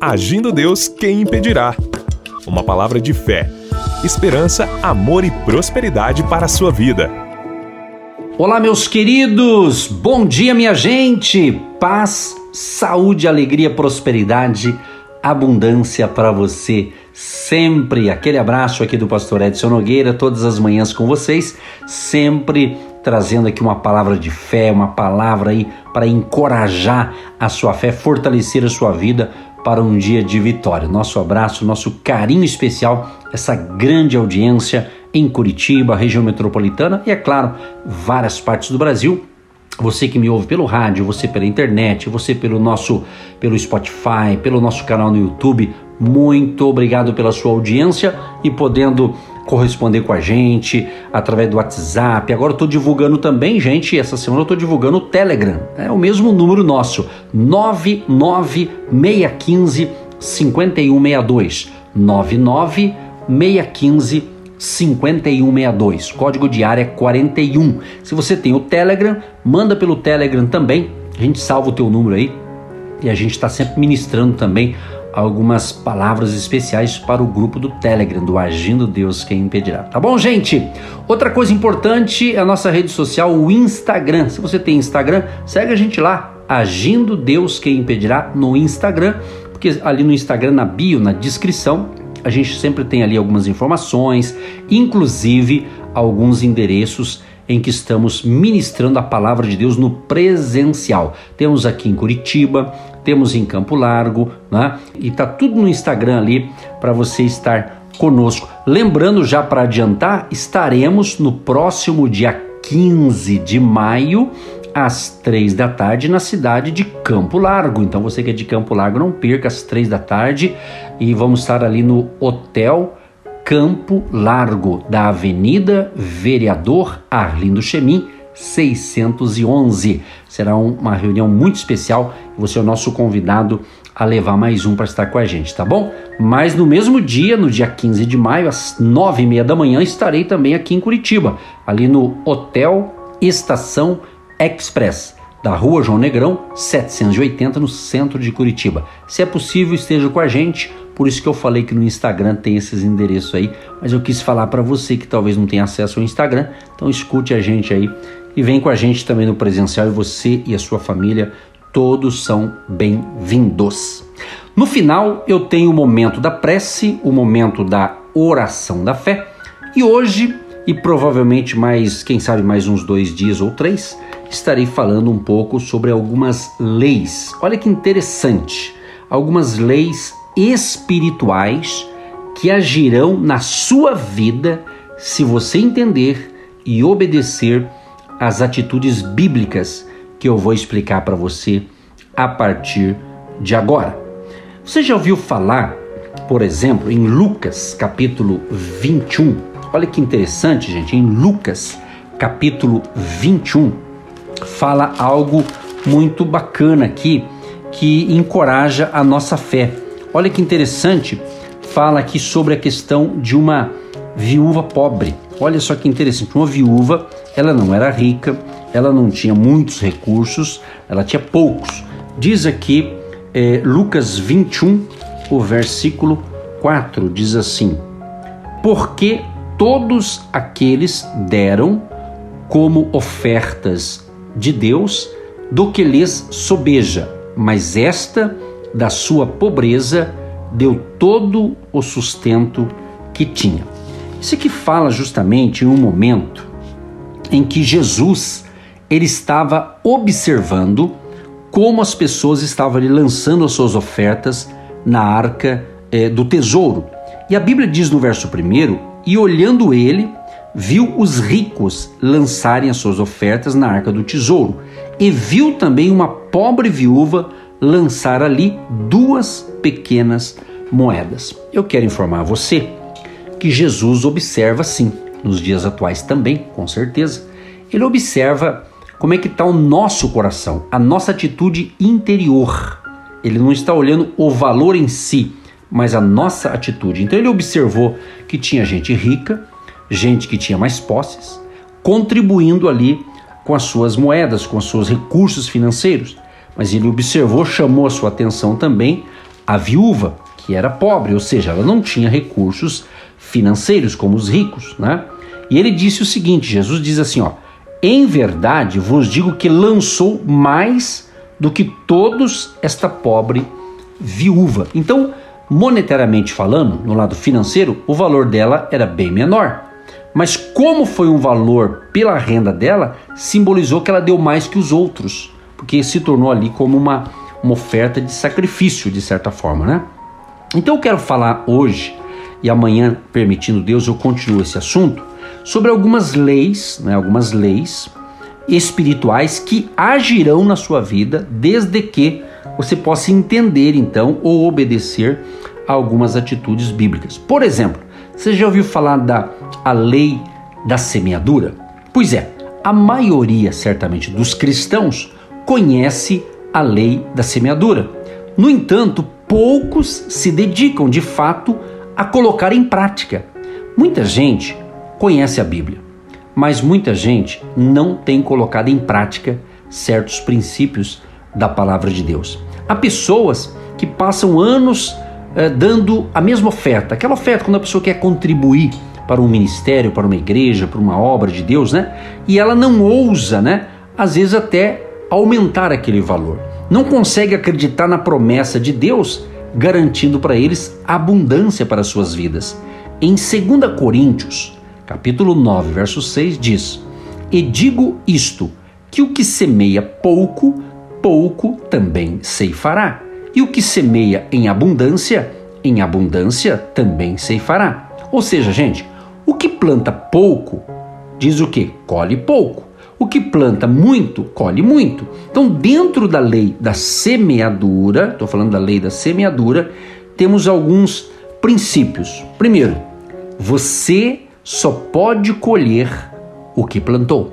Agindo Deus, quem impedirá? Uma palavra de fé, esperança, amor e prosperidade para a sua vida. Olá, meus queridos! Bom dia, minha gente! Paz, saúde, alegria, prosperidade, abundância para você sempre. Aquele abraço aqui do pastor Edson Nogueira, todas as manhãs com vocês, sempre trazendo aqui uma palavra de fé, uma palavra aí para encorajar a sua fé, fortalecer a sua vida para um dia de vitória. Nosso abraço, nosso carinho especial, essa grande audiência em Curitiba, região metropolitana e, é claro, várias partes do Brasil. Você que me ouve pelo rádio, você pela internet, você pelo nosso pelo Spotify, pelo nosso canal no YouTube, muito obrigado pela sua audiência e podendo corresponder com a gente através do WhatsApp. Agora eu estou divulgando também, gente, essa semana eu estou divulgando o Telegram. É o mesmo número nosso, 99615 5162. 99615 5162. Código de área 41. Se você tem o Telegram, manda pelo Telegram também. A gente salva o teu número aí e a gente está sempre ministrando também algumas palavras especiais para o grupo do Telegram, do Agindo Deus Quem Impedirá. Tá bom, gente? Outra coisa importante é a nossa rede social, o Instagram. Se você tem Instagram, segue a gente lá, Agindo Deus Quem Impedirá no Instagram, porque ali no Instagram, na bio, na descrição, a gente sempre tem ali algumas informações, inclusive alguns endereços em que estamos ministrando a palavra de Deus no presencial. Temos aqui em Curitiba, temos em Campo Largo, né? E tá tudo no Instagram ali para você estar conosco. Lembrando já para adiantar, estaremos no próximo dia 15 de maio às três da tarde na cidade de Campo Largo. Então você que é de Campo Largo, não perca às três da tarde e vamos estar ali no Hotel Campo Largo, da Avenida Vereador Arlindo Chemin, 611. Será uma reunião muito especial você é o nosso convidado a levar mais um para estar com a gente, tá bom? Mas no mesmo dia, no dia 15 de maio, às nove e meia da manhã, estarei também aqui em Curitiba, ali no Hotel Estação Express da Rua João Negrão, 780, no centro de Curitiba. Se é possível, esteja com a gente. Por isso que eu falei que no Instagram tem esses endereços aí, mas eu quis falar para você que talvez não tenha acesso ao Instagram, então escute a gente aí e vem com a gente também no presencial e você e a sua família todos são bem-vindos. No final, eu tenho o momento da prece, o momento da oração da fé, e hoje, e provavelmente mais, quem sabe, mais uns dois dias ou três, estarei falando um pouco sobre algumas leis. Olha que interessante, algumas leis espirituais que agirão na sua vida se você entender e obedecer às atitudes bíblicas que eu vou explicar para você a partir de agora. Você já ouviu falar, por exemplo, em Lucas capítulo 21? Olha que interessante, gente, em Lucas capítulo 21 fala algo muito bacana aqui que encoraja a nossa fé. Olha que interessante, fala aqui sobre a questão de uma viúva pobre. Olha só que interessante, uma viúva, ela não era rica, ela não tinha muitos recursos, ela tinha poucos. Diz aqui é, Lucas 21, o versículo 4, diz assim: Porque todos aqueles deram como ofertas de Deus do que lhes sobeja, mas esta da sua pobreza, deu todo o sustento que tinha. Isso aqui fala justamente em um momento em que Jesus ele estava observando como as pessoas estavam ali lançando as suas ofertas na arca é, do tesouro. E a Bíblia diz no verso primeiro: e olhando ele, viu os ricos lançarem as suas ofertas na arca do tesouro, e viu também uma pobre viúva lançar ali duas pequenas moedas. Eu quero informar você que Jesus observa sim, nos dias atuais também, com certeza. Ele observa como é que está o nosso coração, a nossa atitude interior. Ele não está olhando o valor em si, mas a nossa atitude. Então ele observou que tinha gente rica, gente que tinha mais posses, contribuindo ali com as suas moedas, com os seus recursos financeiros mas ele observou, chamou a sua atenção também a viúva, que era pobre, ou seja, ela não tinha recursos financeiros como os ricos, né? E ele disse o seguinte: Jesus diz assim, ó: "Em verdade vos digo que lançou mais do que todos esta pobre viúva". Então, monetariamente falando, no lado financeiro, o valor dela era bem menor. Mas como foi um valor pela renda dela, simbolizou que ela deu mais que os outros, porque se tornou ali como uma, uma oferta de sacrifício, de certa forma, né? Então eu quero falar hoje, e amanhã, permitindo Deus, eu continuo esse assunto, sobre algumas leis, né, algumas leis espirituais que agirão na sua vida desde que você possa entender então ou obedecer a algumas atitudes bíblicas. Por exemplo, você já ouviu falar da a lei da semeadura? Pois é, a maioria, certamente, dos cristãos conhece a lei da semeadura. No entanto, poucos se dedicam de fato a colocar em prática. Muita gente conhece a Bíblia, mas muita gente não tem colocado em prática certos princípios da palavra de Deus. Há pessoas que passam anos eh, dando a mesma oferta, aquela oferta quando a pessoa quer contribuir para um ministério, para uma igreja, para uma obra de Deus, né? E ela não ousa, né? Às vezes até aumentar aquele valor. Não consegue acreditar na promessa de Deus, garantindo para eles abundância para suas vidas. Em 2 Coríntios, capítulo 9, verso 6 diz: "E digo isto, que o que semeia pouco, pouco também ceifará." E o que semeia em abundância, em abundância também ceifará. Ou seja, gente, o que planta pouco, diz o que? Colhe pouco. O que planta muito, colhe muito. Então, dentro da lei da semeadura, estou falando da lei da semeadura, temos alguns princípios. Primeiro, você só pode colher o que plantou.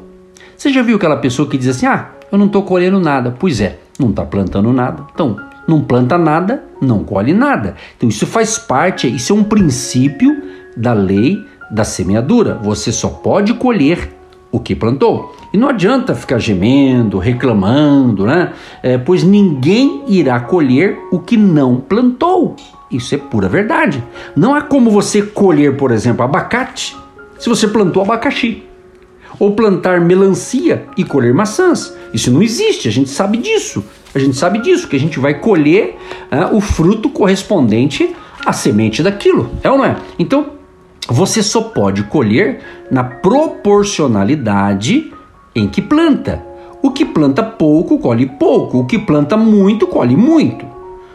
Você já viu aquela pessoa que diz assim: ah, eu não estou colhendo nada? Pois é, não está plantando nada. Então, não planta nada, não colhe nada. Então isso faz parte, isso é um princípio da lei da semeadura. Você só pode colher o que plantou. E não adianta ficar gemendo, reclamando, né? É, pois ninguém irá colher o que não plantou. Isso é pura verdade. Não há como você colher, por exemplo, abacate se você plantou abacaxi. Ou plantar melancia e colher maçãs. Isso não existe, a gente sabe disso. A gente sabe disso, que a gente vai colher uh, o fruto correspondente à semente daquilo, é ou não é? Então, você só pode colher na proporcionalidade em que planta. O que planta pouco, colhe pouco. O que planta muito, colhe muito.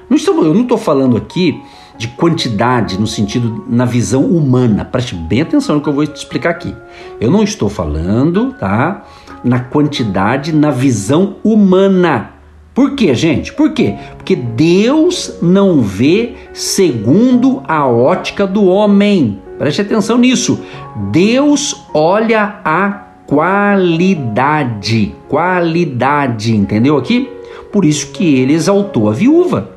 Não eu não estou falando aqui de quantidade no sentido na visão humana. Preste bem atenção no que eu vou te explicar aqui. Eu não estou falando, tá? Na quantidade na visão humana. Por quê, gente? Por quê? Porque Deus não vê segundo a ótica do homem. Preste atenção nisso. Deus olha a qualidade. Qualidade, entendeu aqui? Por isso que ele exaltou a viúva.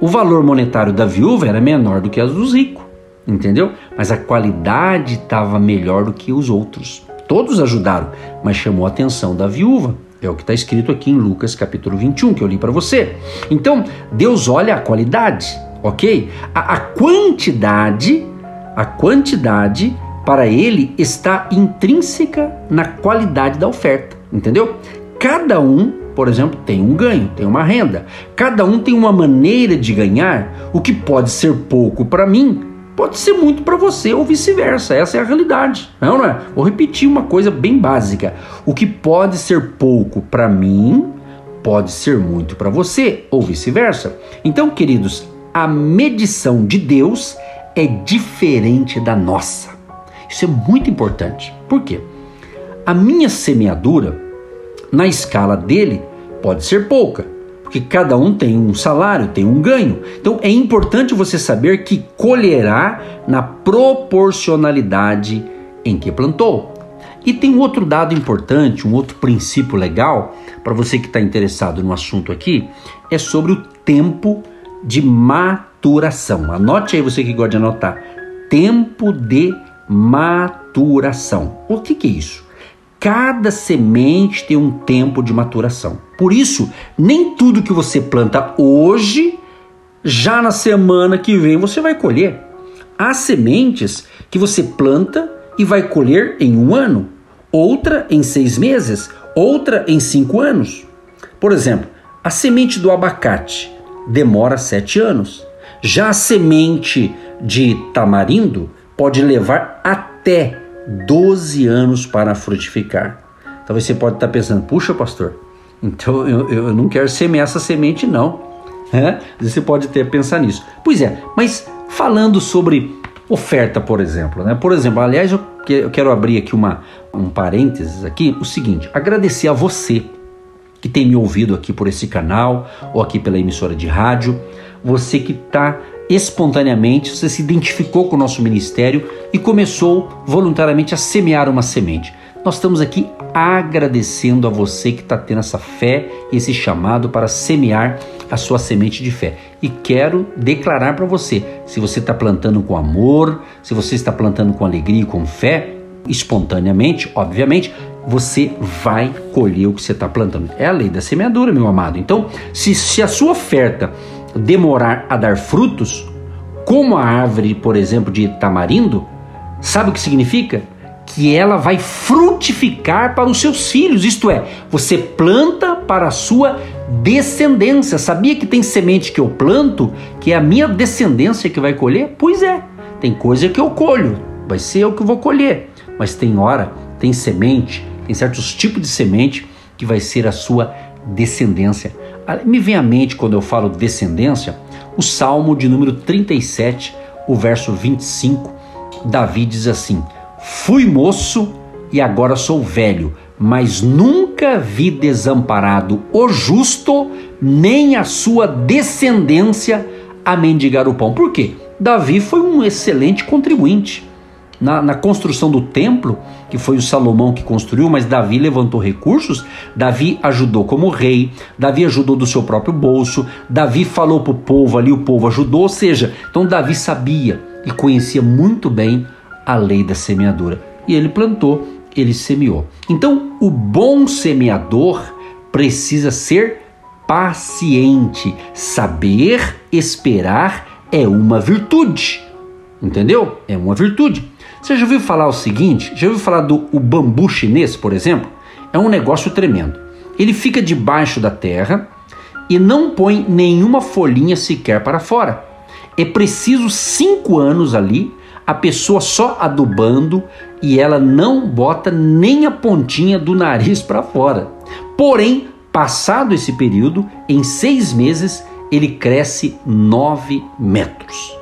O valor monetário da viúva era menor do que as dos ricos, entendeu? Mas a qualidade estava melhor do que os outros. Todos ajudaram, mas chamou a atenção da viúva. É o que está escrito aqui em Lucas capítulo 21, que eu li para você. Então, Deus olha a qualidade, ok? A, a quantidade, a quantidade para ele está intrínseca na qualidade da oferta, entendeu? Cada um, por exemplo, tem um ganho, tem uma renda. Cada um tem uma maneira de ganhar, o que pode ser pouco para mim, pode ser muito para você ou vice-versa. Essa é a realidade, não é? Vou repetir uma coisa bem básica. O que pode ser pouco para mim pode ser muito para você ou vice-versa. Então, queridos, a medição de Deus é diferente da nossa. Isso é muito importante. Por quê? A minha semeadura na escala dele pode ser pouca, porque cada um tem um salário, tem um ganho. Então é importante você saber que colherá na proporcionalidade em que plantou. E tem um outro dado importante, um outro princípio legal para você que está interessado no assunto aqui, é sobre o tempo de maturação. Anote aí você que gosta de anotar. Tempo de maturação. O que, que é isso? Cada semente tem um tempo de maturação. Por isso, nem tudo que você planta hoje já na semana que vem você vai colher. Há sementes que você planta e vai colher em um ano, outra em seis meses, outra em cinco anos. Por exemplo, a semente do abacate demora sete anos. Já a semente de tamarindo pode levar até 12 anos para frutificar. Talvez você pode estar pensando, puxa pastor, então eu, eu não quero semear essa semente não. É? Você pode ter pensar nisso. Pois é, mas falando sobre oferta, por exemplo, né? Por exemplo, aliás, eu, eu quero abrir aqui uma, um parênteses aqui, o seguinte, agradecer a você que tem me ouvido aqui por esse canal ou aqui pela emissora de rádio, você que está espontaneamente, você se identificou com o nosso ministério e começou voluntariamente a semear uma semente. Nós estamos aqui agradecendo a você que está tendo essa fé, esse chamado para semear a sua semente de fé. E quero declarar para você: se você está plantando com amor, se você está plantando com alegria e com fé, espontaneamente, obviamente, você vai colher o que você está plantando. É a lei da semeadura, meu amado. Então, se, se a sua oferta demorar a dar frutos, como a árvore, por exemplo, de tamarindo, sabe o que significa? que ela vai frutificar para os seus filhos, isto é, você planta para a sua descendência. Sabia que tem semente que eu planto que é a minha descendência que vai colher? Pois é, tem coisa que eu colho, vai ser eu que vou colher, mas tem hora, tem semente, tem certos tipos de semente que vai ser a sua descendência. Me vem à mente quando eu falo descendência, o Salmo de número 37, o verso 25. Davi diz assim: Fui moço e agora sou velho, mas nunca vi desamparado o justo, nem a sua descendência a mendigar o pão. Por quê? Davi foi um excelente contribuinte. Na, na, construção do templo, que foi o Salomão que construiu, mas Davi levantou recursos, Davi ajudou como rei, Davi ajudou do seu próprio bolso, Davi falou para o povo ali, o povo ajudou, ou seja, então Davi sabia e conhecia muito bem a lei da semeadura. E ele plantou, ele semeou. Então, o bom semeador precisa ser paciente. Saber esperar é uma virtude. Entendeu? É uma virtude. Você já ouviu falar o seguinte? Já ouviu falar do o bambu chinês, por exemplo? É um negócio tremendo. Ele fica debaixo da terra e não põe nenhuma folhinha sequer para fora. É preciso cinco anos ali a pessoa só adubando e ela não bota nem a pontinha do nariz para fora. Porém, passado esse período, em seis meses, ele cresce nove metros.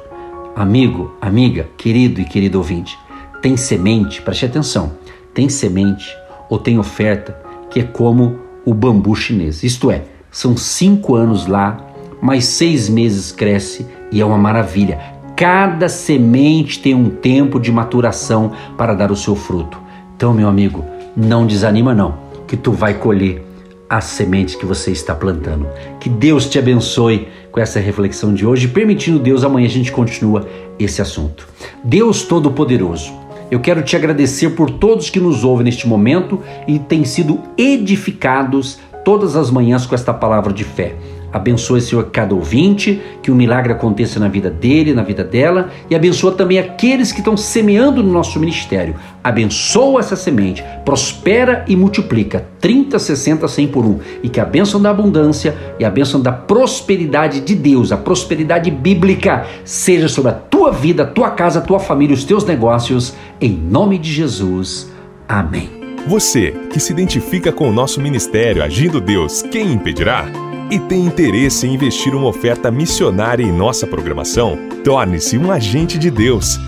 Amigo, amiga, querido e querido ouvinte, tem semente, preste atenção, tem semente ou tem oferta que é como o bambu chinês. Isto é, são cinco anos lá, mais seis meses cresce e é uma maravilha. Cada semente tem um tempo de maturação para dar o seu fruto. Então, meu amigo, não desanima não, que tu vai colher as sementes que você está plantando. Que Deus te abençoe com essa reflexão de hoje. Permitindo Deus, amanhã a gente continua esse assunto. Deus Todo-Poderoso, eu quero te agradecer por todos que nos ouvem neste momento e têm sido edificados todas as manhãs com esta palavra de fé. Abençoa, Senhor, cada ouvinte, que o milagre aconteça na vida dele, na vida dela, e abençoa também aqueles que estão semeando no nosso ministério. Abençoa essa semente, prospera e multiplica 30, 60, 100 por um. E que a bênção da abundância e a bênção da prosperidade de Deus, a prosperidade bíblica, seja sobre a tua vida, a tua casa, a tua família, os teus negócios, em nome de Jesus. Amém. Você que se identifica com o nosso ministério Agindo Deus, quem impedirá? E tem interesse em investir uma oferta missionária em nossa programação, torne-se um agente de Deus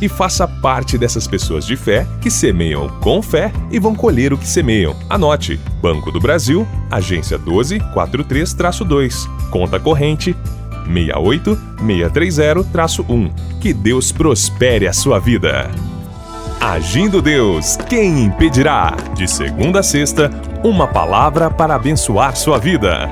e faça parte dessas pessoas de fé que semeiam com fé e vão colher o que semeiam. Anote: Banco do Brasil, agência 1243-2, conta corrente 68630-1. Que Deus prospere a sua vida. Agindo Deus, quem impedirá? De segunda a sexta, uma palavra para abençoar sua vida.